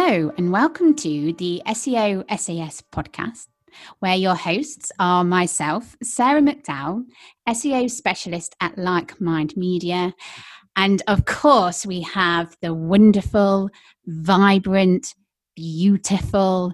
Hello, and welcome to the SEO SAS podcast, where your hosts are myself, Sarah McDowell, SEO specialist at Like Mind Media. And of course, we have the wonderful, vibrant, beautiful,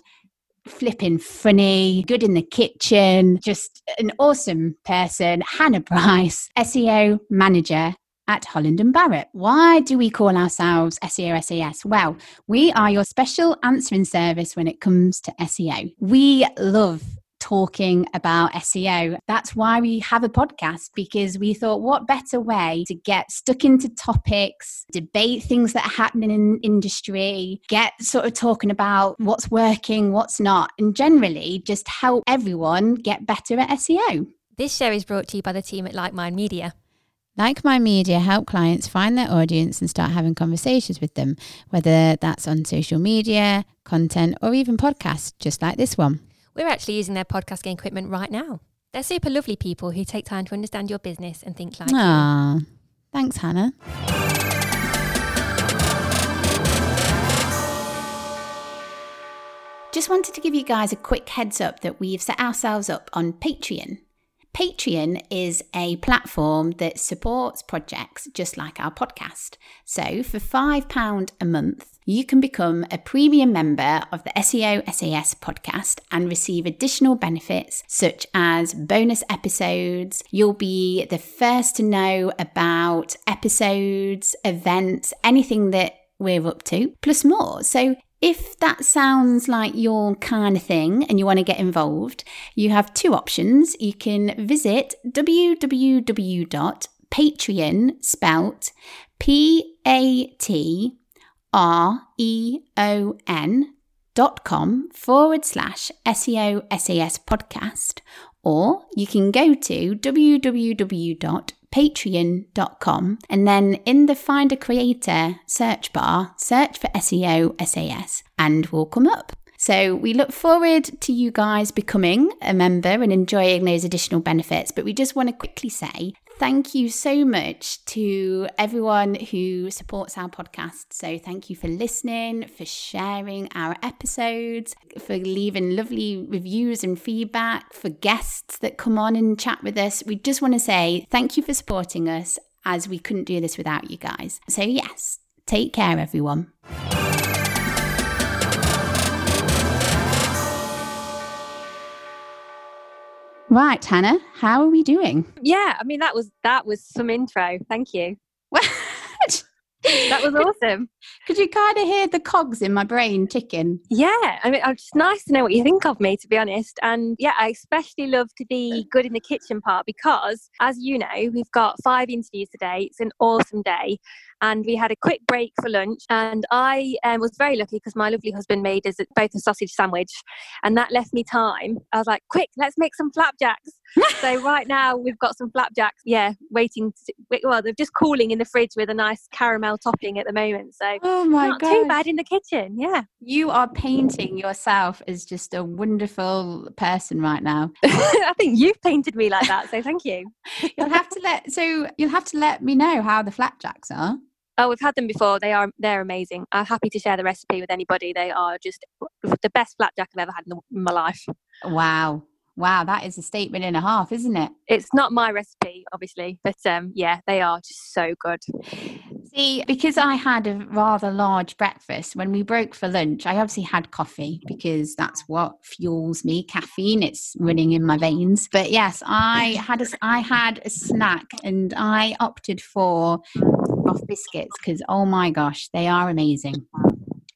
flipping funny, good in the kitchen, just an awesome person, Hannah Bryce, SEO manager at Holland and Barrett. Why do we call ourselves SEO SAS? Well, we are your special answering service when it comes to SEO. We love talking about SEO. That's why we have a podcast because we thought, what better way to get stuck into topics, debate things that are happening in industry, get sort of talking about what's working, what's not, and generally just help everyone get better at SEO. This show is brought to you by the team at Like Mind Media. Like Mind Media help clients find their audience and start having conversations with them, whether that's on social media, content, or even podcasts, just like this one. We're actually using their podcasting equipment right now. They're super lovely people who take time to understand your business and think like Aww. you. Thanks, Hannah. Just wanted to give you guys a quick heads up that we've set ourselves up on Patreon. Patreon is a platform that supports projects just like our podcast. So, for £5 a month, you can become a premium member of the SEO SAS podcast and receive additional benefits such as bonus episodes. You'll be the first to know about episodes, events, anything that we're up to, plus more. So if that sounds like your kind of thing and you want to get involved, you have two options. You can visit www.patreon spelt P A T R E O N dot com forward slash SEO SAS podcast, or you can go to www patreon.com and then in the find a creator search bar, search for SEO SAS and we'll come up. So we look forward to you guys becoming a member and enjoying those additional benefits. But we just want to quickly say Thank you so much to everyone who supports our podcast. So, thank you for listening, for sharing our episodes, for leaving lovely reviews and feedback, for guests that come on and chat with us. We just want to say thank you for supporting us as we couldn't do this without you guys. So, yes, take care, everyone. Right, Hannah, how are we doing? Yeah, I mean that was that was some intro. Thank you. that was awesome. Could you kind of hear the cogs in my brain ticking? Yeah, I mean, it's nice to know what you think of me, to be honest. And yeah, I especially love to be good in the kitchen part because, as you know, we've got five interviews today. It's an awesome day, and we had a quick break for lunch. And I um, was very lucky because my lovely husband made us both a sausage sandwich, and that left me time. I was like, quick, let's make some flapjacks. so right now we've got some flapjacks, yeah, waiting. To, well, they're just cooling in the fridge with a nice caramel topping at the moment. So oh my not too bad in the kitchen. Yeah, you are painting yourself as just a wonderful person right now. I think you've painted me like that, so thank you. you'll have to let so you'll have to let me know how the flapjacks are. Oh, we've had them before. They are they're amazing. I'm happy to share the recipe with anybody. They are just the best flapjack I've ever had in my life. Wow. Wow, that is a statement and a half, isn't it? It's not my recipe, obviously, but um, yeah, they are just so good. See, because I had a rather large breakfast, when we broke for lunch, I obviously had coffee because that's what fuels me. Caffeine, it's running in my veins. But yes, I had a, I had a snack and I opted for off biscuits because oh my gosh, they are amazing.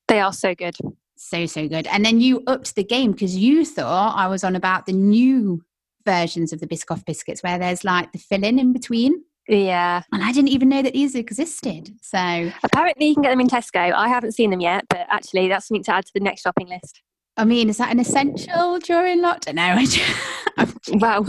They are so good so so good and then you upped the game because you thought i was on about the new versions of the biscoff biscuits where there's like the filling in between yeah and i didn't even know that these existed so apparently you can get them in tesco i haven't seen them yet but actually that's something to add to the next shopping list i mean is that an essential during lockdown no wow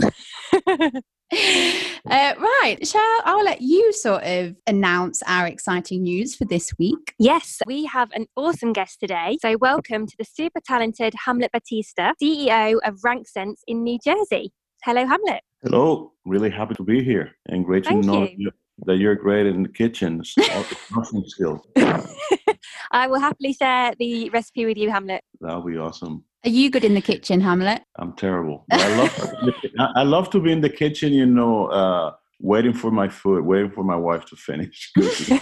Uh, right, Shall I'll let you sort of announce our exciting news for this week. Yes, we have an awesome guest today. So, welcome to the super talented Hamlet Batista, CEO of RankSense in New Jersey. Hello, Hamlet. Hello, really happy to be here and great Thank to know you. that you're great in the kitchen, skills. I will happily share the recipe with you, Hamlet. That'll be awesome. Are you good in the kitchen, Hamlet? I'm terrible. I love I love to be in the kitchen, you know, uh, waiting for my food, waiting for my wife to finish cooking.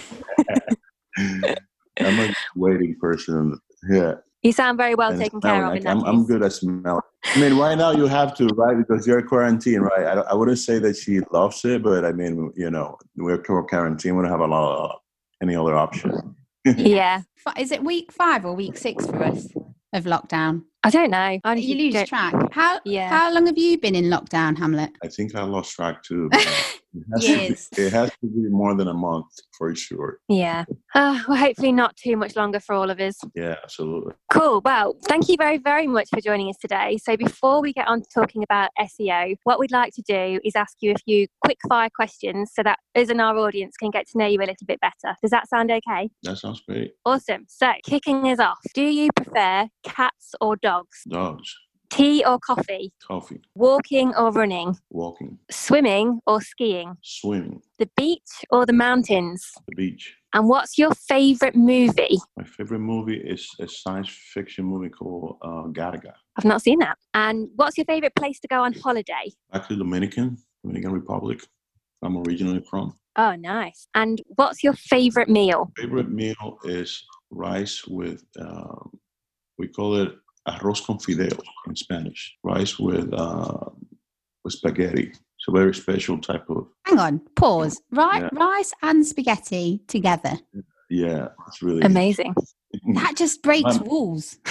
I'm a waiting person. Yeah. You sound very well And taken care of in that I'm, case. I'm good at smell. I mean, right now you have to, right? Because you're quarantined, right? I, I wouldn't say that she loves it, but I mean, you know, we're quarantined. We don't have a lot of any other option. yeah. Is it week five or week six for us of lockdown? I don't know. I honestly You lose don't- track. How Yeah. how long have you been in lockdown, Hamlet? I think I lost track too. It has, Yes. to be, it has to be more than a month for sure. Yeah. Uh, well, hopefully not too much longer for all of us. Yeah, absolutely. Cool. Well, thank you very, very much for joining us today. So, before we get on to talking about SEO, what we'd like to do is ask you a few quick fire questions so that us and our audience can get to know you a little bit better. Does that sound okay? That sounds great. Awesome. So, kicking us off, do you prefer cats or dogs? Dogs, Tea or coffee? coffee, Walking or running? walking, Swimming or skiing? swimming, The beach or the mountains? the beach. And what's your favourite movie? My favorite movie is a science fiction movie called uh, Gattaca. I've not seen that. And what's your favourite place to go on holiday? Actually, Dominican, Dominican Republic. I'm originally from. Oh, nice. And what's your favourite meal? Favorite meal is rice with, um, we call it arroz con fideos in Spanish. Rice with, uh, with spaghetti. It's a very special type of, Hang on, pause. Right, Yeah. rice and spaghetti together. yeah, it's really Amazing. That just breaks walls.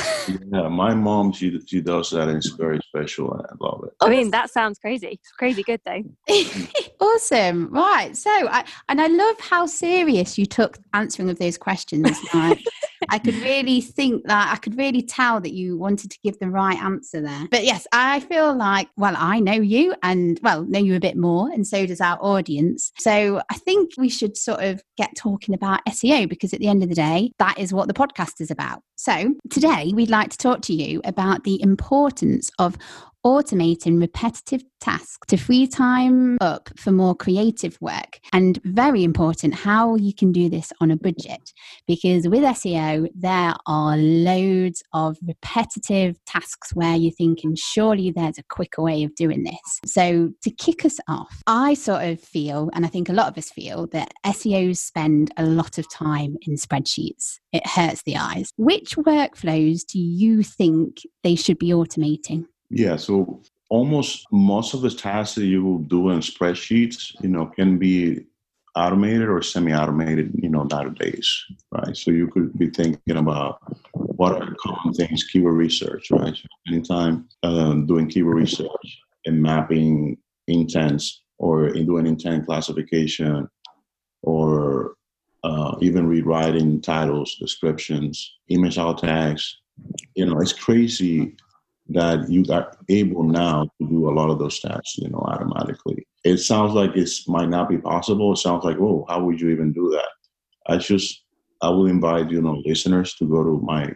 Yeah, my mom, she, she does that and it's very special and I love it. I mean, that sounds crazy. It's crazy good though. awesome. Right. So, I, and I love how serious you took answering of those questions. Like, I could really think that I could really tell that you wanted to give the right answer there. But yes, I feel like, well, I know you and, well, know you a bit more, and so does our audience. So I think we should sort of get talking about SEO because at the end of the day, that is what the podcast is about. So today, we'd like to talk to you about the importance of automating repetitive tasks to free time up for more creative work. And very important, how you can do this on a budget. Because with SEO, there are loads of repetitive tasks where you're thinking, surely there's a quicker way of doing this. So to kick us off, I sort of feel, and I think a lot of us feel, that SEOs spend a lot of time in spreadsheets. It hurts the eyes. Which workflows do you think they should be automating? Yeah, so almost most of the tasks that you will do in spreadsheets, you know, can be automated or semi-automated, you know, nowadays, right? So you could be thinking about what are common things, keyword research, right? Anytime um, doing keyword research and mapping intents or in doing intent classification or uh, even rewriting titles, descriptions, image alt tags, you know, it's crazy that you are able now to do a lot of those tasks, you know, automatically. It sounds like it might not be possible. It sounds like, oh, how would you even do that? I just, I will invite, you know, listeners to go to my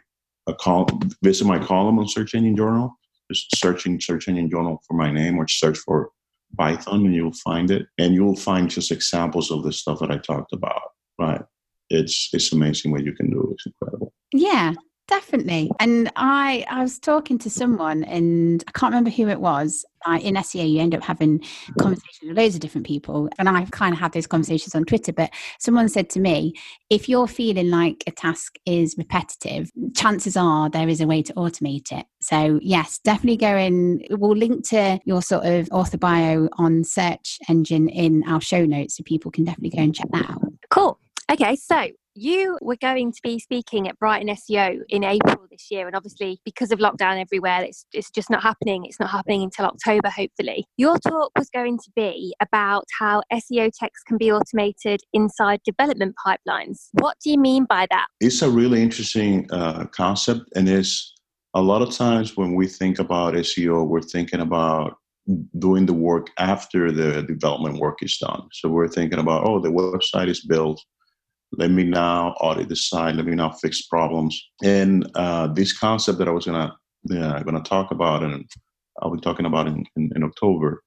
a col- visit my column on Search Engine Journal. Just searching Search Engine Journal for my name or search for Python and you'll find it. And you'll find just examples of the stuff that I talked about. Right. It's it's amazing what you can do. It's incredible. Yeah, definitely. And I I was talking to someone and I can't remember who it was. Uh, in SEO, you end up having conversations with loads of different people. And I've kind of had those conversations on Twitter. But someone said to me, if you're feeling like a task is repetitive, chances are there is a way to automate it. So, yes, definitely go in. We'll link to your sort of author bio on search engine in our show notes so people can definitely go and check that out. Cool. Okay, so you were going to be speaking at Brighton SEO in April this year, and obviously because of lockdown everywhere, it's it's just not happening. It's not happening until October, hopefully. Your talk was going to be about how SEO text can be automated inside development pipelines. What do you mean by that? it's a really interesting uh, concept and it's a lot of times when we think about seo we're thinking about doing the work after the development work is done so we're thinking about oh the website is built let me now audit the site. Let me now fix problems. And uh, this concept that i was gonna yeah, gonna talk about and i'll be talking about in, in, in october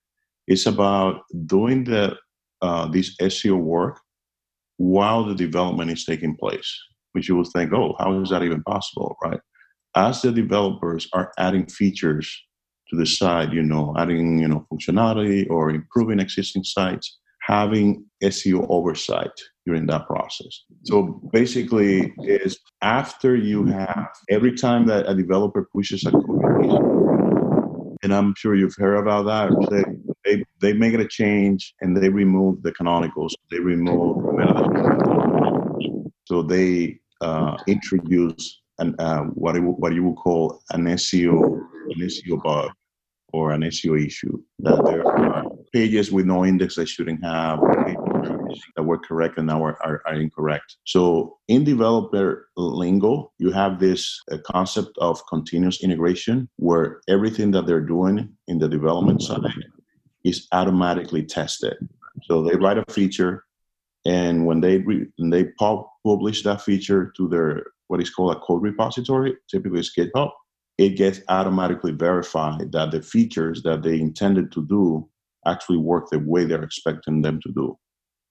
is about doing the uh, this seo work while the development is taking place which you will think, oh, how is that even possible, right? As the developers are adding features to the site, you know, adding, you know, functionality or improving existing sites, having SEO oversight during that process. So basically, is after you have every time that a developer pushes a code, and I'm sure you've heard about that. They, they, they make it a change and they remove the canonicals. They remove so they uh, introduce an, uh, what, it, what you would call an SEO an SEO bug or an SEO issue that there are pages with no index that shouldn't have that were correct and now are, are, are incorrect. So in developer lingo, you have this uh, concept of continuous integration where everything that they're doing in the development side is automatically tested. So they write a feature, and when they re- they publish that feature to their what is called a code repository, typically it's GitHub, it gets automatically verified that the features that they intended to do actually work the way they're expecting them to do.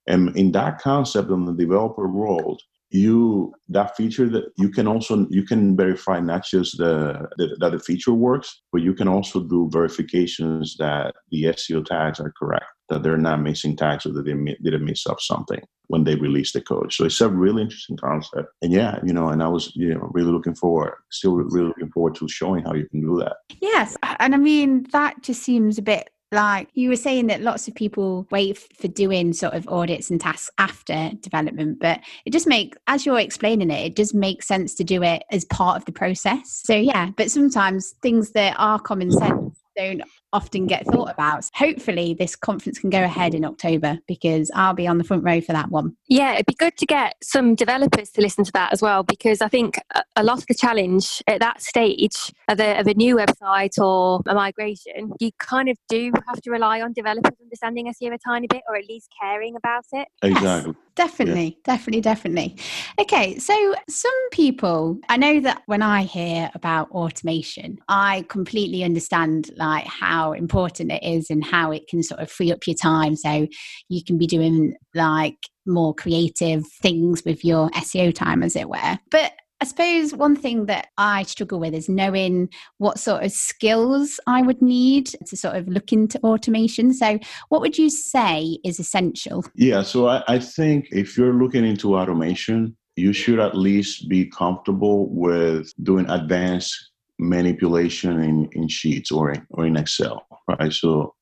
And in that concept on the developer world, you that feature that you can also you can verify not just the, the, that the feature works, but you can also do verifications that the SEO tags are correct, that they're not missing tags or that they didn't miss up something when they release the code. So it's a really interesting concept. And yeah, you know, and I was you know really looking forward, still really looking forward to showing how you can do that. Yes, and I mean that just seems a bit like you were saying that lots of people wait for doing sort of audits and tasks after development but it just make as you're explaining it it does make sense to do it as part of the process. So yeah but sometimes things that are common sense don't often get thought about. Hopefully, this conference can go ahead in October because I'll be on the front row for that one. Yeah, it'd be good to get some developers to listen to that as well because I think a lot of the challenge at that stage of a, of a new website or a migration, you kind of do have to rely on developers understanding SEO a tiny bit or at least caring about it. Exactly. Yes, definitely, yeah. definitely, definitely. Okay, so some people, I know that when I hear about automation, I completely understand like how how important it is and how it can sort of free up your time so you can be doing like more creative things with your SEO time, as it were. But I suppose one thing that I struggle with is knowing what sort of skills I would need to sort of look into automation. So, what would you say is essential? Yeah, so I, I think if you're looking into automation, you should at least be comfortable with doing advanced manipulation in, in sheets or in, or in Excel, right? So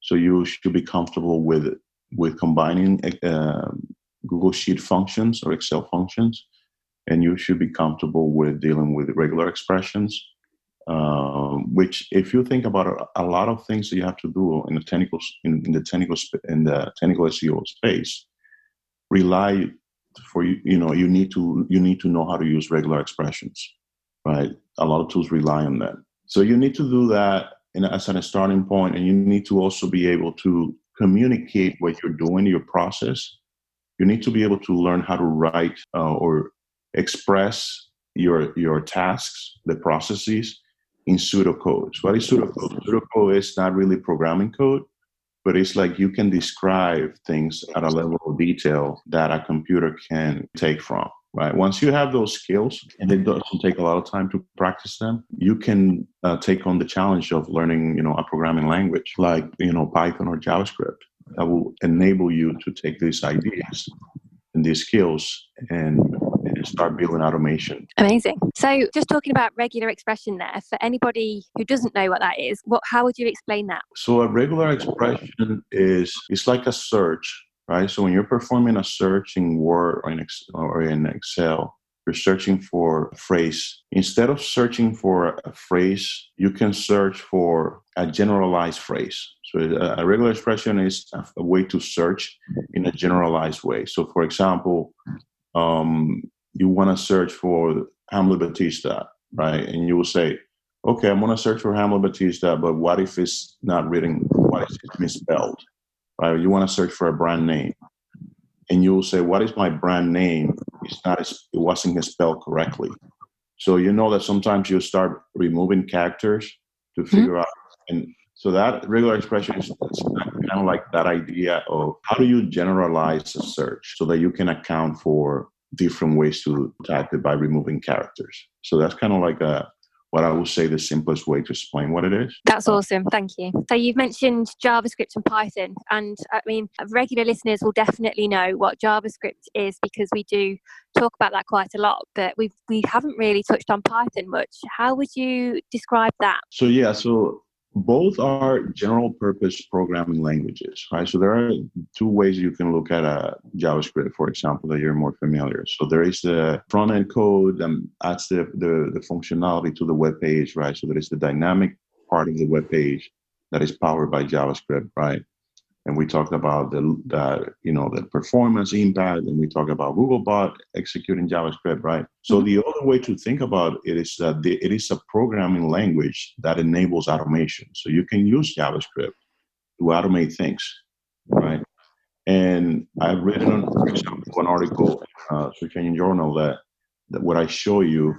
so you should be comfortable with with combining uh, Google Sheet functions or Excel functions, and you should be comfortable with dealing with regular expressions. Um, which, if you think about a, lot of things that you have to do in the technical in, in the technical in the technical SEO space, rely for you. You know, you need to you need to know how to use regular expressions right? A lot of tools rely on that. So you need to do that in, as a starting point, and you need to also be able to communicate what you're doing, your process. You need to be able to learn how to write uh, or express your your tasks, the processes in pseudocode. What is pseudocode? Pseudocode is not really programming code, but it's like you can describe things at a level of detail that a computer can take from right? Once you have those skills, and it doesn't take a lot of time to practice them, you can uh, take on the challenge of learning, you know, a programming language like you know Python or JavaScript that will enable you to take these ideas and these skills and, and start building automation. Amazing. So, just talking about regular expression there, for anybody who doesn't know what that is, what how would you explain that? So, a regular expression is it's like a search right? So when you're performing a search in Word or in, or in Excel, you're searching for a phrase. Instead of searching for a phrase, you can search for a generalized phrase. So a regular expression is a way to search in a generalized way. So for example, um, you want to search for Hamlet Batista, right? And you will say, okay, I'm going to search for Hamlet Batista, but what if it's not written, what if it's misspelled? Right? You want to search for a brand name, and you'll say, "What is my brand name?" It's not. It wasn't spelled correctly. So you know that sometimes you start removing characters to mm-hmm. figure mm-hmm. out, and so that regular expression is kind of like that idea of how do you generalize a search so that you can account for different ways to type it by removing characters. So that's kind of like a what I will say the simplest way to explain what it is. That's uh, awesome. Thank you. So you've mentioned JavaScript and Python, and I mean, regular listeners will definitely know what JavaScript is because we do talk about that quite a lot, but we we haven't really touched on Python much. How would you describe that? So yeah, so both are general purpose programming languages, right? So there are two ways you can look at a JavaScript, for example, that you're more familiar. So there is the front end code that adds the, the, the functionality to the web page, right? So there is the dynamic part of the web page that is powered by JavaScript, right? And we talked about the, the you know the performance impact and we talked about googlebot executing javascript right? So mm-hmm. the other way to think about it is that the, it is a programming language that enables automation. So you can use javascript to automate things right? And i've written for example an article uh search engine journal that that what i show you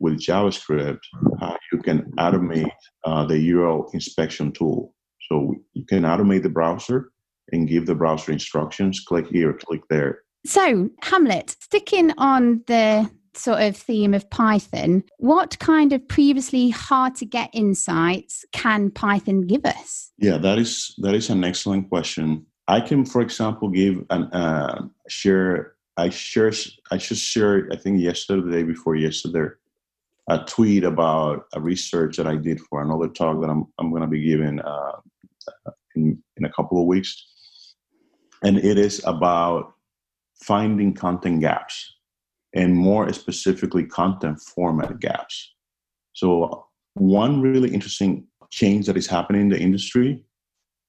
with javascript how you can automate uh, the url inspection tool so you can automate the browser and give the browser instructions click here, click there. So, Hamlet, sticking on the sort of theme of Python, what kind of previously hard to get insights can Python give us? Yeah, that is that is an excellent question. I can, for example, give an uh, share. I share. I just shared. I think yesterday, the day before yesterday, a tweet about a research that I did for another talk that I'm I'm going to be giving uh, in, in a couple of weeks. And it is about finding content gaps and more specifically content format gaps. So, one really interesting change that is happening in the industry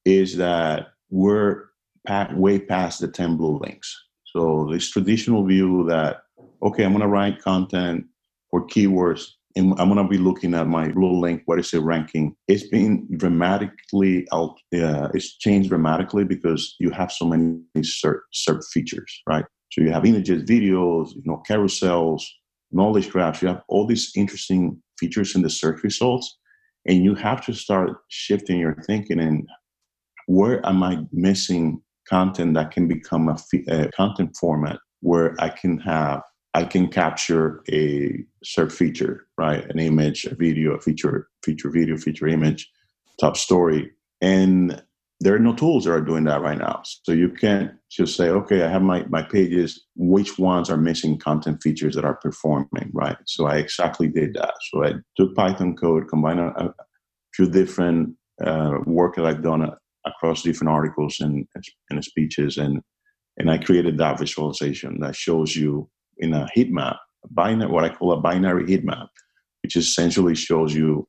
is that we're way past the 10 blue links. So, this traditional view that, okay, I'm going to write content for keywords and I'm going to be looking at my blue link. What is it ranking? It's been dramatically out. Uh, it's changed dramatically because you have so many search, features, right? So you have images, videos, you know, carousels, knowledge graphs. You have all these interesting features in the search results, and you have to start shifting your thinking and where am I missing content that can become a, a content format where I can have I can capture a search feature, right? An image, a video, a feature, feature video, feature image, top story. And there are no tools that are doing that right now. So you can't just say, okay, I have my, my pages, which ones are missing content features that are performing, right? So I exactly did that. So I took Python code, combined a, few different uh, work that I've done uh, across different articles and, and speeches, and, and I created that visualization that shows you in a heat map, binary, what I call a binary heat map, which essentially shows you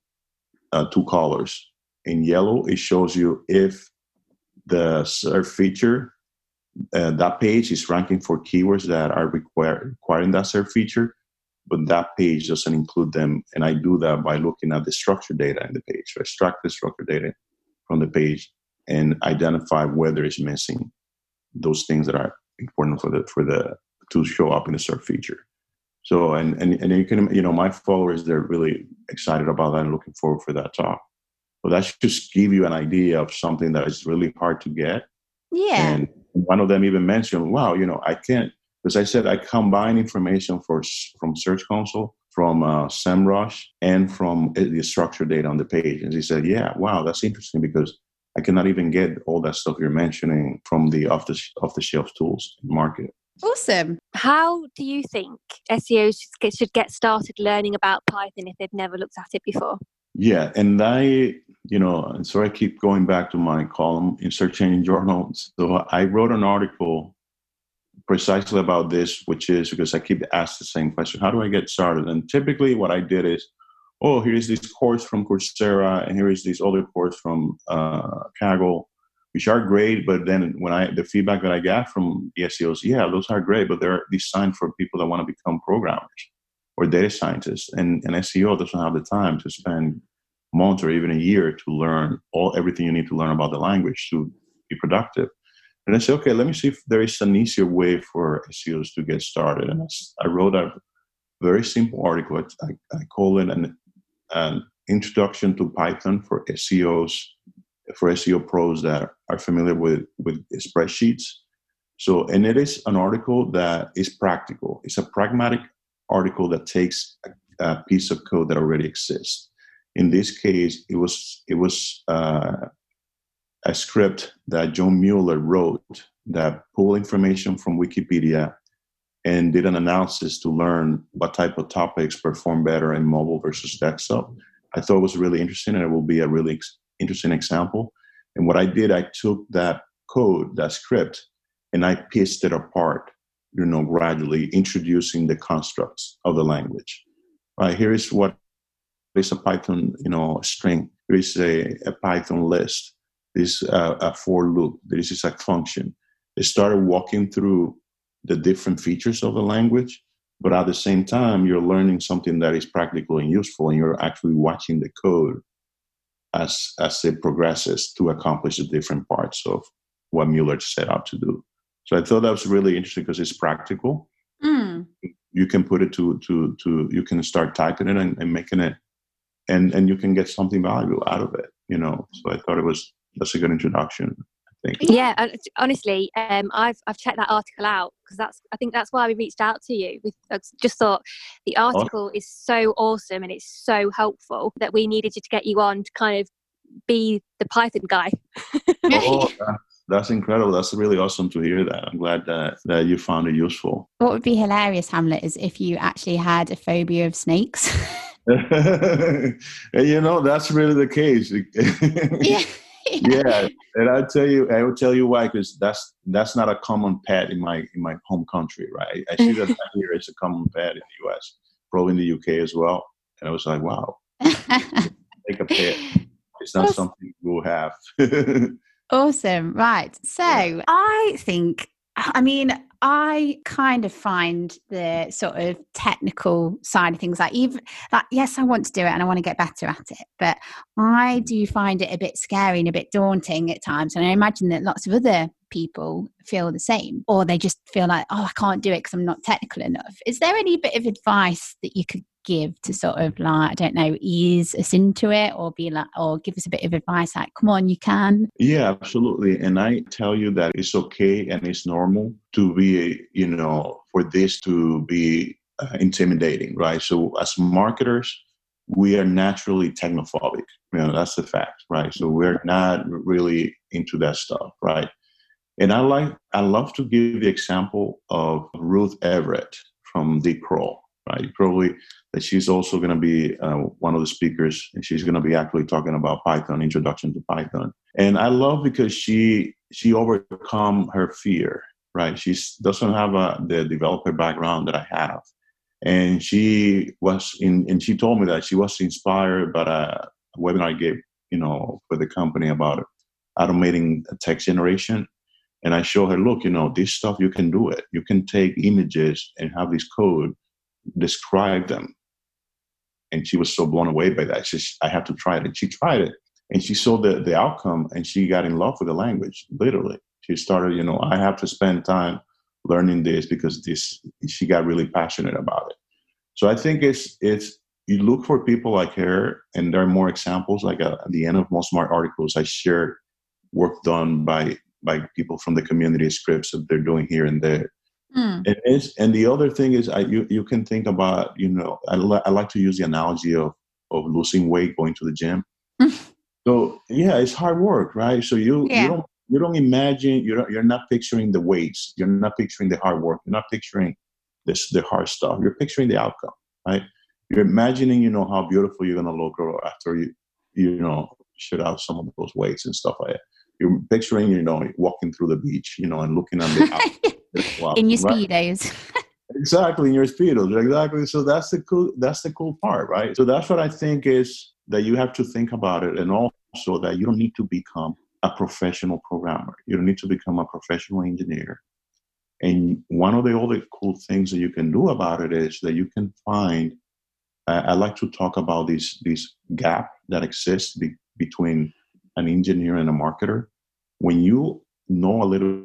uh, two colors. In yellow, it shows you if the search feature, uh, that page is ranking for keywords that are require, requiring that search feature, but that page doesn't include them. And I do that by looking at the structured data in the page. So I extract the structured data from the page and identify whether it's missing those things that are important for the for the to show up in the search feature. So and and and you can you know my followers they're really excited about that and looking forward for that talk. But that should just give you an idea of something that is really hard to get. Yeah. And one of them even mentioned, "Wow, you know, I can't." Because I said I combine information for from Search Console, from uh, SEMrush, and from the structured data on the page. And he said, "Yeah, wow, that's interesting because I cannot even get all that stuff you're mentioning from the off the off the shelf tools market." Awesome. How do you think SEOs should get started learning about Python if they've never looked at it before? Yeah, and I, you know, and so I keep going back to my column in Search Engine Journal. So I wrote an article precisely about this, which is because I keep asked the same question: How do I get started? And typically, what I did is, oh, here is this course from Coursera, and here is this other course from uh, Kaggle, which are great. But then when I the feedback that I got from the SEOs, yeah, those are great, but they're designed for people that want to become programmers or data scientists. And an SEO doesn't have the time to spend months or even a year to learn all everything you need to learn about the language to be productive. And I said, okay, let me see if there is an easier way for SEOs to get started. And I wrote a very simple article. I, I call it an, an introduction to Python for SEOs for SEO pros that are familiar with, with spreadsheets. So, and it is an article that is practical. It's a pragmatic article that takes a, a piece of code that already exists. In this case, it was it was uh, a script that John Mueller wrote that pulled information from Wikipedia and did an analysis to learn what type of topics perform better in mobile versus desktop. I thought it was really interesting, and it will be a really interesting example. And what I did, I took that code, that script, and I pieced it apart, you know, gradually introducing the constructs of the language. Right here is what is a Python, you know, string. There is a, a Python list. This uh, a for loop. This is a function. They started walking through the different features of the language, but at the same time, you're learning something that is practical and useful, and you're actually watching the code as as it progresses to accomplish the different parts of what Mueller set out to do. So I thought that was really interesting because it's practical. Mm. You can put it to to to you can start typing it and, and making it, and and you can get something valuable out of it. You know, so I thought it was that's a good introduction think. Yeah, honestly, um, I've I've checked that article out because that's I think that's why we reached out to you. We just thought the article oh. is so awesome and it's so helpful that we needed you to get you on to kind of be the Python guy. oh, that's incredible. That's really awesome to hear that. I'm glad that, that you found it useful. What would be hilarious, Hamlet, is if you actually had a phobia of snakes. you know, that's really the case. yeah yeah, and I'll tell you, I will tell you why, because that's that's not a common pet in my in my home country, right? I see that here it's a common pet in the U.S., probably in the U.K. as well. And I was like, wow, take a pet. It's not something we'll have. awesome, right? So yeah. I think, I mean, I kind of find the sort of technical side of things like even like yes, I want to do it and I want to get better at it, but I mm. do find it a bit scary and a bit daunting at times. And I imagine that lots of other people feel the same, or they just feel like, oh, I can't do it because I'm not technical enough. Is there any bit of advice that you could give to sort of like I don't know ease us into it or be like or give us a bit of advice like come on you can. Yeah absolutely. And I tell you that it's okay and it's normal to be you know for this to be uh, intimidating right? So as marketers we are naturally technophobic you know that's the fact right? So we're not really into that stuff right? And I like I love to give the example of Ruth Everett from Deep Crawl right? Probably that she's also going to be uh, one of the speakers, and she's going to be actually talking about Python, introduction to Python. And I love because she she overcome her fear, right? She doesn't have a, the developer background that I have, and she was in, and she told me that she was inspired by a webinar I gave, you know, for the company about automating text generation. And I show her, look, you know, this stuff you can do it. You can take images and have this code describe them. And she was so blown away by that. She I have to try it. And she tried it. And she saw the, the outcome and she got in love with the language, literally. She started, you know, I have to spend time learning this because this she got really passionate about it. So I think it's it's you look for people like her, and there are more examples. Like uh, at the end of most of my articles, I share work done by by people from the community scripts that they're doing here and there. Mm. And, it's, and the other thing is, I, you, you can think about, you know, I, li- I like to use the analogy of, of losing weight, going to the gym. so yeah, it's hard work, right? So you, yeah. you don't you don't imagine you don't, you're not picturing the weights, you're not picturing the hard work, you're not picturing this the hard stuff. You're picturing the outcome, right? You're imagining, you know, how beautiful you're gonna look after you, you know, shoot out some of those weights and stuff like that. You're picturing, you know, walking through the beach, you know, and looking at the in your speedos. exactly in your speedos. Exactly. So that's the cool. That's the cool part, right? So that's what I think is that you have to think about it, and also that you don't need to become a professional programmer. You don't need to become a professional engineer. And one of the other cool things that you can do about it is that you can find. Uh, I like to talk about this this gap that exists be, between an engineer and a marketer. When you know a little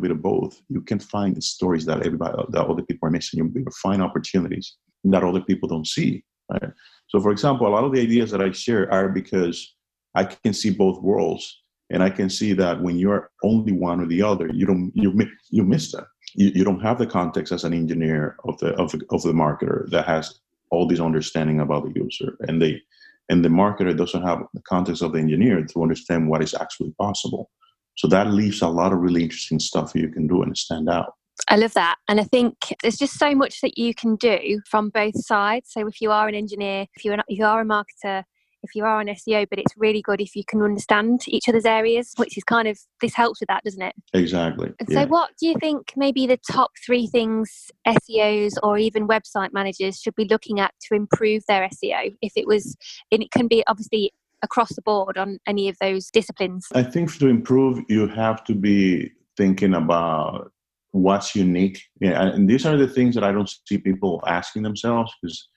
bit of both, you can find the stories that everybody that other people are missing. You find opportunities that other people don't see. Right? So, for example, a lot of the ideas that I share are because I can see both worlds, And I can see that when you're only one or the other, you don't you you miss that. You, you don't have the context as an engineer of the of the of the marketer that has all this understanding about the user, and they and the marketer doesn't have the context of the engineer to understand what is actually possible. So that leaves a lot of really interesting stuff you can do and stand out. I love that. And I think there's just so much that you can do from both sides. So if you are an engineer, if you're, if you are a marketer, if you are an SEO, but it's really good if you can understand each other's areas, which is kind of this helps with that, doesn't it? Exactly. And so, what do you think maybe the top three things SEOs or even website managers should be looking at to improve their SEO? If it was, and it can be obviously across the board on any of those disciplines. I think to improve, you have to be thinking about what's unique. Yeah, and these are the things that I don't see people asking themselves because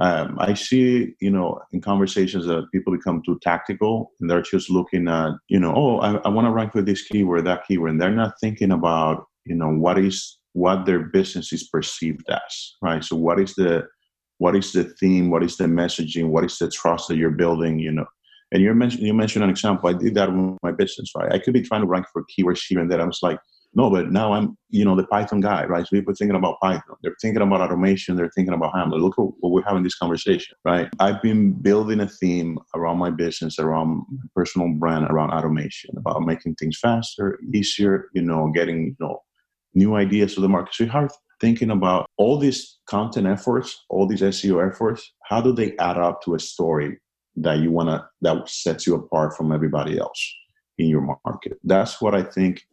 um, I see, you know, in conversations that people become too tactical and they're just looking at, you know, oh, I, I want to rank for this keyword, that keyword, and they're not thinking about, you know, what is what their business is perceived as, right? So what is the what is the theme? What is the messaging? What is the trust that you're building? You know, and you mentioned you mentioned an example. I did that with my business, right? I could be trying to rank for keywords here and there. I was like, no, but now I'm, you know, the Python guy, right? So people are thinking about Python. They're thinking about automation. They're thinking about Hamlet. Look at what we're having this conversation, right? I've been building a theme around my business, around my personal brand, around automation, about making things faster, easier, you know, getting, you know, new ideas to the market. So you have thinking about all these content efforts, all these SEO efforts, how do they add up to a story that you want to, that sets you apart from everybody else in your market? That's what I think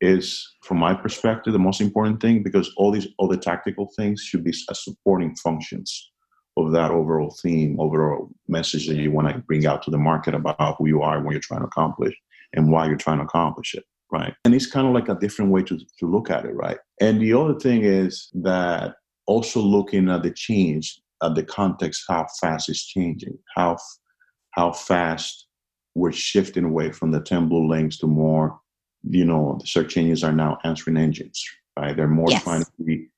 is from my perspective the most important thing because all these other tactical things should be as supporting functions of that overall theme overall message that you want to bring out to the market about who you are what you're trying to accomplish and why you're trying to accomplish it right? And it's kind of like a different way to, to look at it right? And the other thing is that also looking at the change at the context how fast it's changing how how fast we're shifting away from the 10 blue links to more you know, the search engines are now answering engines, right? They're more yes. trying to be,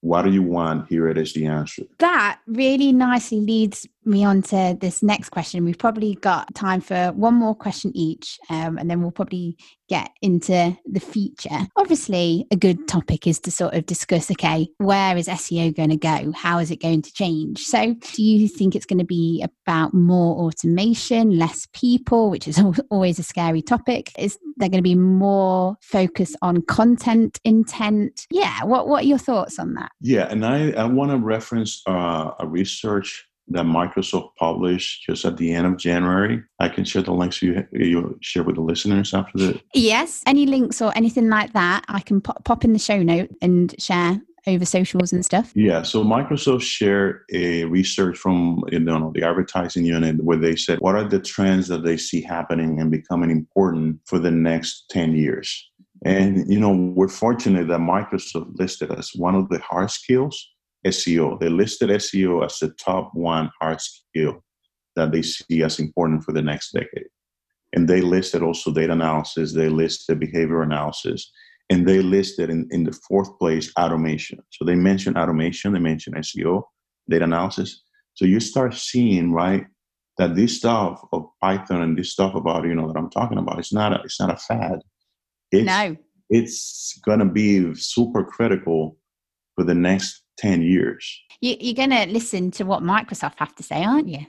what do you want? Here it is the answer. That really nicely leads me on to this next question. We've probably got time for one more question each, um, and then we'll probably get into the future. Obviously, a good topic is to sort of discuss okay, where is SEO going to go? How is it going to change? So, do you think it's going to be about more automation, less people, which is always a scary topic? Is there going to be more focus on content intent? Yeah, what, what are your thoughts on that? Yeah, and I, I want to reference uh, a research that Microsoft published just at the end of January. I can share the links you you share with the listeners after the. Yes, any links or anything like that, I can pop, pop in the show note and share over socials and stuff. Yeah, so Microsoft shared a research from you know the advertising unit where they said what are the trends that they see happening and becoming important for the next ten years. And you know we're fortunate that Microsoft listed as one of the hard skills SEO. They listed SEO as the top one hard skill that they see as important for the next decade. And they listed also data analysis, they listed behavior analysis, and they listed in, in the fourth place automation. So they mentioned automation, they mentioned SEO, data analysis. So you start seeing, right, that this stuff of Python and this stuff about, you know, that I'm talking about, it's not a, it's not a fad. It's, no. It's going to be super critical for the next 10 years. You, are going to listen to what Microsoft have to say, aren't you?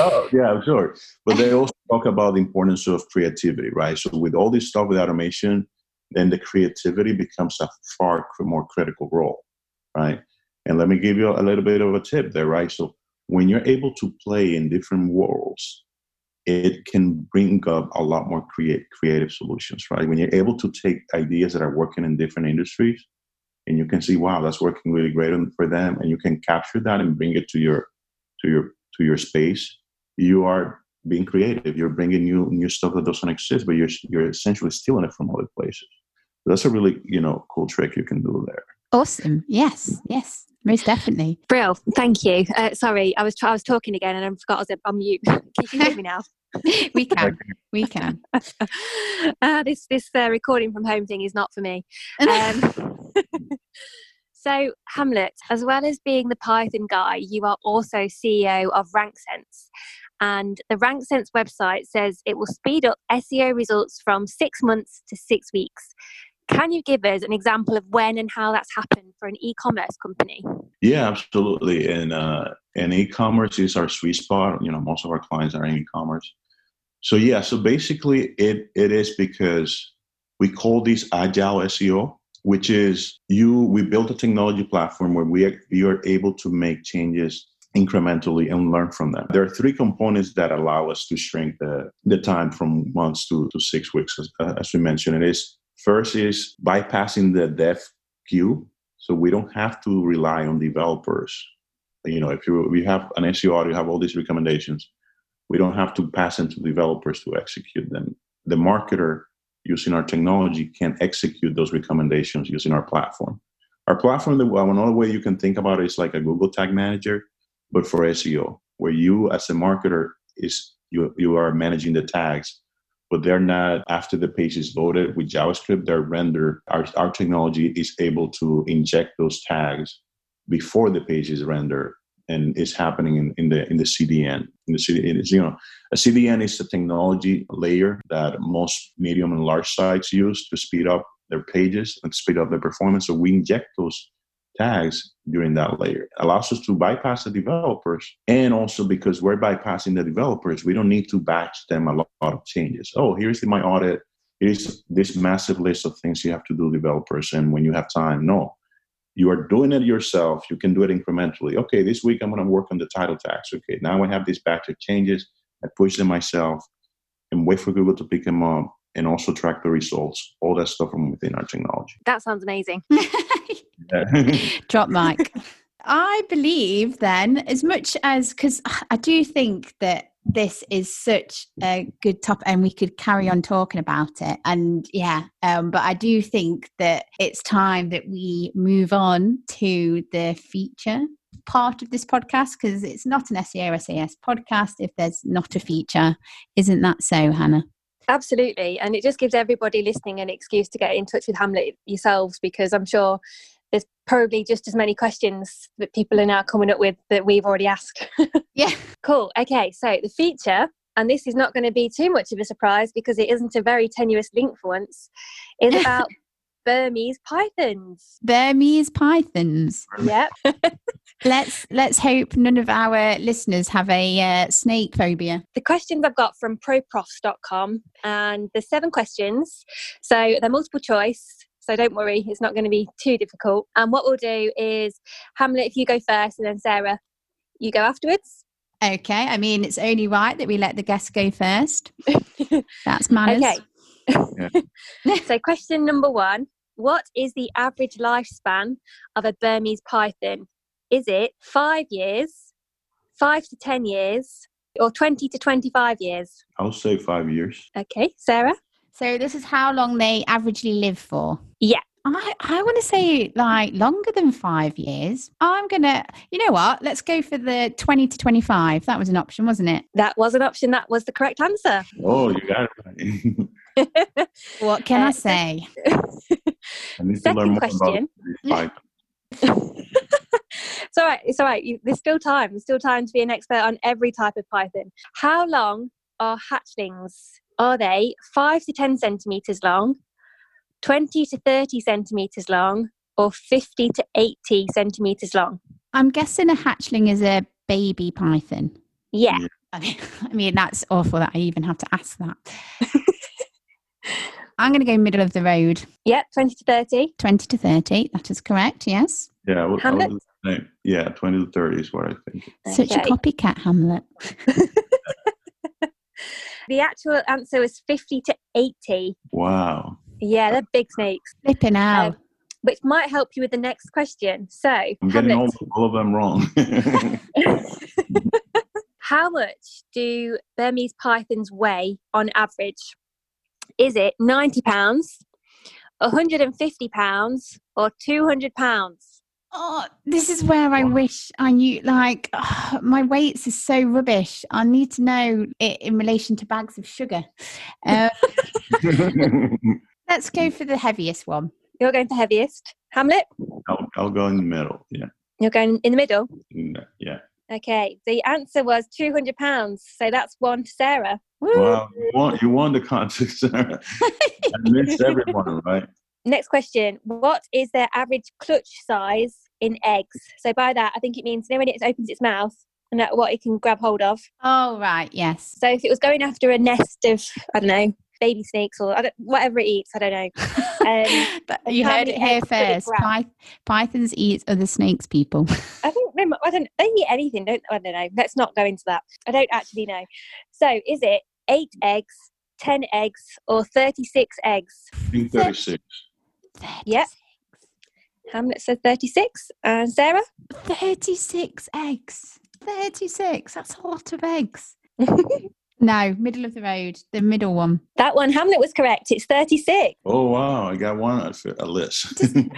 oh, yeah, sure. But they also talk about the importance of creativity, right? So with all this stuff with automation, then the creativity becomes a far more critical role, right? And let me give you a little bit of a tip there, right? So when you're able to play in different worlds, it can bring up a lot more create, creative solutions, right? When you're able to take ideas that are working in different industries and you can see wow that's working really great for them and you can capture that and bring it to your to your to your space. You are being creative. You're bringing new new stuff that doesn't exist but you're you're essentially stealing it from other places. That's a really you know cool trick you can do there. Awesome. Yes yes. Most definitely. Brill thank you. Uh, sorry i was i was talking again and i forgot i was on mute. Can you hear me now? We can. We can. Uh, this this uh, recording from home thing is not for me. Um, so, Hamlet, as well as being the Python guy, you are also CEO of RankSense. And the RankSense website says it will speed up SEO results from six months to six weeks. Can you give us an example of when and how that's happened for an e-commerce company? Yeah, absolutely. And uh, and e-commerce is our sweet spot. You know, most of our clients are in e-commerce. So yeah, so basically, it it is because we call this agile SEO, which is you. We built a technology platform where we you are able to make changes incrementally and learn from them. There are three components that allow us to shrink the, the time from months to, to six weeks, as, uh, as we mentioned. It is First is bypassing the dev queue. So we don't have to rely on developers. You know, if you we have an SEO, you have all these recommendations. We don't have to pass them to developers to execute them. The marketer using our technology can execute those recommendations using our platform. Our platform, another way you can think about it is like a Google Tag Manager, but for SEO, where you as a marketer is you you are managing the tags but they're not after the page is loaded with javascript they're rendered our, our technology is able to inject those tags before the page is rendered and is happening in, in the in the cdn in the cdn is you know a cdn is a technology layer that most medium and large sites use to speed up their pages and speed up their performance so we inject those tags during that layer. Allows us to bypass the developers. And also because we're bypassing the developers, we don't need to batch them a lot, of changes. Oh, here's my audit. Here's this massive list of things you have to do, developers. And when you have time, no. You are doing it yourself. You can do it incrementally. Okay, this week I'm going to work on the title tags. Okay, now I have this batch of changes. I push them myself and wait for Google to pick them up and also track the results. All that stuff from within our technology. That sounds amazing. Drop mic. I believe then, as much as because I do think that this is such a good topic and we could carry on talking about it. And yeah um, but i do think that it's time that we move on to the feature part of this podcast because it's not an seo sas podcast if there's not a feature. Isn't that so hannah? Absolutely and it just gives everybody listening an excuse to get in touch with hamlet yourselves because i'm sure there's probably just as many questions that people are now coming up with that we've already asked. yeah. Cool. Okay. So the feature, and this is not going to be too much of a surprise because it isn't a very tenuous link for once, is about Burmese pythons. Burmese pythons. Yep. let's let's hope none of our listeners have a uh, snake phobia. The questions I've got from proprofs.com and the seven questions. So they're multiple choice. So don't worry, it's not going to be too difficult. And what we'll do is, Hamlet, if you go first, and then Sarah, you go afterwards. Okay. I mean, it's only right that we let the guests go first. That's manners. Okay. so, question number one What is the average lifespan of a Burmese python? Is it five years, five to 10 years, or 20 to 25 years? I'll say five years. Okay. Sarah? So this is how long they averagely live for. Yeah. I, I want to say like longer than five years. I'm gonna, you know what? Let's go for the 20 to 25. That was an option, wasn't it? That was an option. That was the correct answer. Oh, you got it. what can uh, I say? I need Second question. it's all right. It's all right. You, there's still time. There's still time to be an expert on every type of Python. How long are hatchlings are they 5 to 10 centimetres long, 20 to 30 centimetres long, or 50 to 80 centimetres long? I'm guessing a hatchling is a baby python. Yeah. I mean, that's awful that I even have to ask that. I'm going to go middle of the road. Yep, 20 to 30. 20 to 30, that is correct, yes. Yeah, I would, I yeah, 20 to 30 is what I think. Such okay. a copycat, Hamlet. The actual answer was 50 to 80. Wow. Yeah, they're big snakes. Flipping out. Um, which might help you with the next question. So, I'm getting all, all of them wrong. How much do Burmese pythons weigh on average? Is it 90 pounds, 150 pounds, or 200 pounds? Oh, this is where I wish I knew. Like, oh, my weights is so rubbish. I need to know it in relation to bags of sugar. Uh, let's go for the heaviest one. You're going for heaviest, Hamlet. I'll, I'll go in the middle. Yeah. You're going in the middle. Yeah. Okay, the answer was two hundred pounds. So that's one to Sarah. Wow, you won, you won the contest. Sarah. I missed everyone, right? Next question: What is their average clutch size in eggs? So by that, I think it means you know when it opens its mouth and what it can grab hold of. Oh, right, yes. So if it was going after a nest of I don't know baby snakes or I don't, whatever it eats, I don't know. Um, you heard it here eggs it first. Pyth- pythons eat other snakes, people. I think no, I don't. They eat anything, don't I? Don't know. Let's not go into that. I don't actually know. So, is it eight eggs, ten eggs, or thirty-six eggs? I think 36. Yep. Hamlet said thirty-six, and Sarah. 36 eggs. 36. That's a lot of eggs. No, middle of the road, the middle one. that one, Hamlet was correct. It's thirty-six. Oh, wow. I got one at a list. Doesn't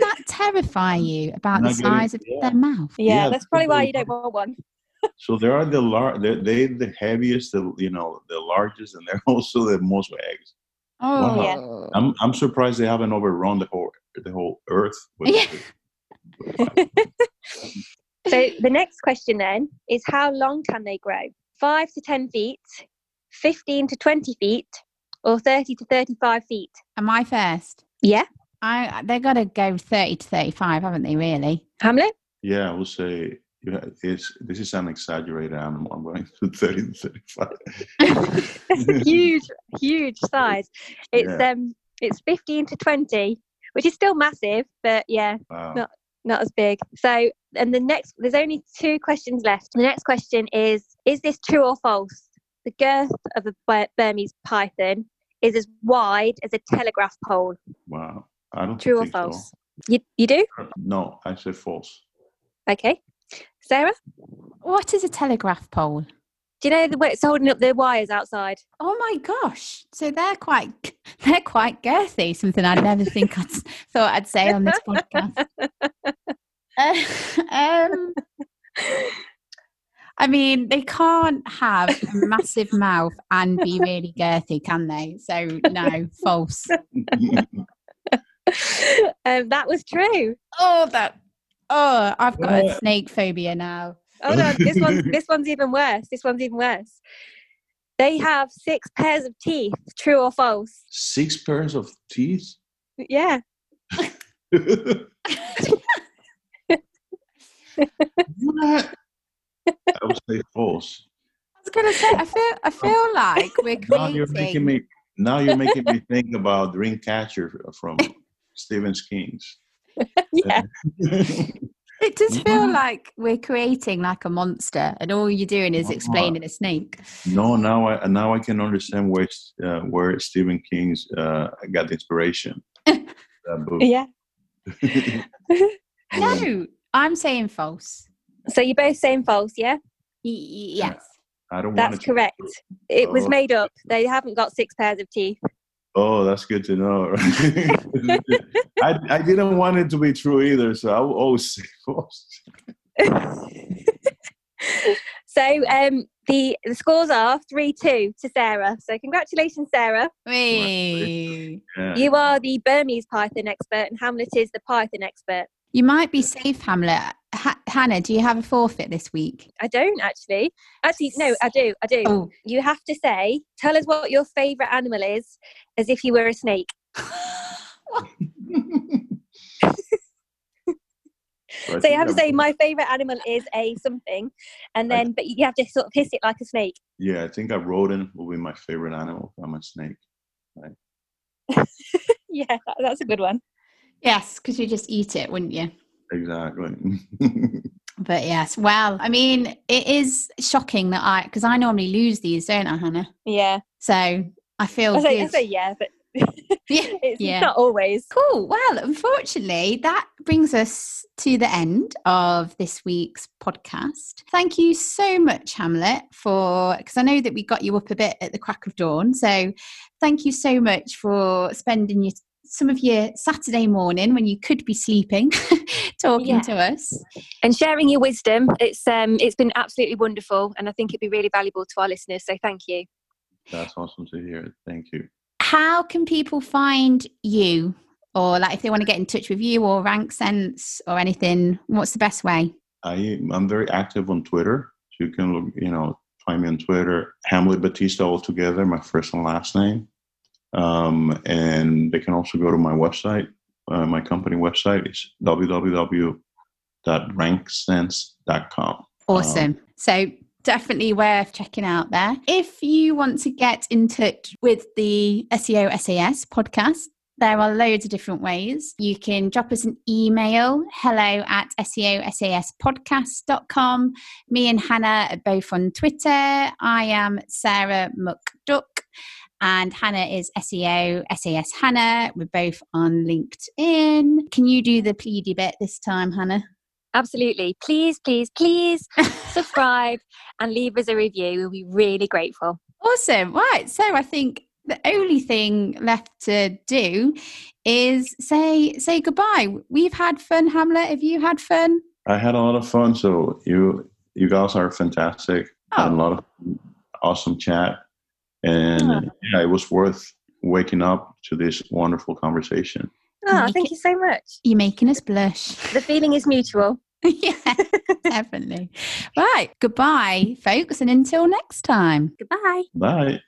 that terrify you about the Not getting- size of yeah. their mouth? Yeah, Yeah, that's probably why you don't want one. so they are the lar- they they the heaviest, the you know, the largest, and they're also the most eggs. Oh, Yeah. I'm I'm surprised they haven't overrun the whole the whole earth. With Yeah. So the next question then is how long can they grow? Five to ten feet, fifteen to twenty feet, or thirty to thirty-five feet? Am I first? Yeah, I they got to go 30 to 35, haven't they, really? Hamlet. yeah, I will say yeah, it's this is an exaggerated animal. I'm going to 30 to 35. It's a huge, huge size. It's Yeah. um, it's fifteen to twenty, which is still massive, but yeah, Wow. No. Not as big. So, and the next, there's only two questions left. The next question is: Is this true or false? The girth of a Burmese python is as wide as a telegraph pole. Wow. I don't True or think so. false? You you do? Uh, no, I say false. Okay, Sarah. What is a telegraph pole? Do you know the way it's holding up the wires outside? Oh my gosh! So they're quite they're quite girthy. Something I'd never think I'd thought I'd say on this podcast. Uh, um, I mean, they can't have a massive mouth and be really girthy, can they? So no, false. um, that was true. Oh, that. Oh, I've got a snake phobia now. Oh no, this one's this one's even worse. This one's even worse. They have six pairs of teeth. True or false? Six pairs of teeth? Yeah. what? I would say false. I was gonna say, I feel, I feel like we're Now you're making me. Now you're making me think about Dreamcatcher from Stephen King's. Yeah. It does feel like we're creating like a monster, and all you're doing is explaining a snake. no, now I now I can understand where uh, where Stephen King's uh, got the inspiration. that book. Yeah. No, I'm saying false. So you're both saying false, yeah? Y- y- yes. I don't That's it correct. It was Oh. made up. They haven't got six pairs of teeth. Oh, that's good to know. I, I didn't want it to be true either, so I will always say false. so um the the scores are three two to Sarah. So congratulations, Sarah. Wee. Yeah. You are the Burmese python expert and Hamlet is the python expert. You might be mm. safe, Hamlet. Ha- Hannah, do you have a forfeit this week? I don't actually. Actually, no, I do. I do. Oh, You have to say, tell us what your favourite animal is, as if you were a snake. So I you have to say, my favourite animal is a something, and I- then, but you have to sort of hiss it like a snake. Yeah, I think a rodent will be my favorite animal. I'm a snake. yeah, that- that's a good one. Yes, because you just eat it, wouldn't you? Exactly. But yes, well, I mean, it is shocking that I, because I normally lose these, don't I, Hannah? Yeah, So I feel I say, I good. say yeah, but Yeah, it's yeah. not always. Cool. Well, unfortunately, that brings us to the end of this week's podcast. Thank you so much, Hamlet, for because I know that we got you up a bit at the crack of dawn. So thank you so much for spending your some of your Saturday morning when you could be sleeping talking Yeah. to us. And sharing your wisdom, it's um, it's been absolutely wonderful, and I think it'd be really valuable to our listeners. So thank you. That's awesome to hear. Thank you. How can people find you? Or like if they want to get in touch with you or RankSense or anything, what's the best way? I I'm very active on Twitter. So you can look, you know, find me on Twitter, Hamlet Batista altogether, my first and last name. Um, and they can also go to my website. Uh, my company website is www.ranksense.com. Awesome. Um, so definitely worth checking out there. If you want to get in touch with the SEO SAS podcast, there are loads of different ways. You can drop us an email, hello at SEOSASpodcast.com. Me and Hannah are both on Twitter. I am Sarah McDuck and Hannah is SEO SAS Hannah. We're both on LinkedIn. Can you do the pleady bit this time, Hannah? Absolutely. Please, please, please subscribe and leave us a review. We'll be really grateful. Awesome. Right. So I think the only thing left to do is say say goodbye. We've had fun, Hamlet. Have you had fun? I had a lot of fun. So you you guys are fantastic. Oh. Had a oh. lot of awesome chat, and oh. yeah, it was worth waking up to this wonderful conversation. Oh, thank you so much. You're making us blush. The feeling is mutual. yeah, definitely. Right. Goodbye, folks, and until next time. Goodbye. Bye.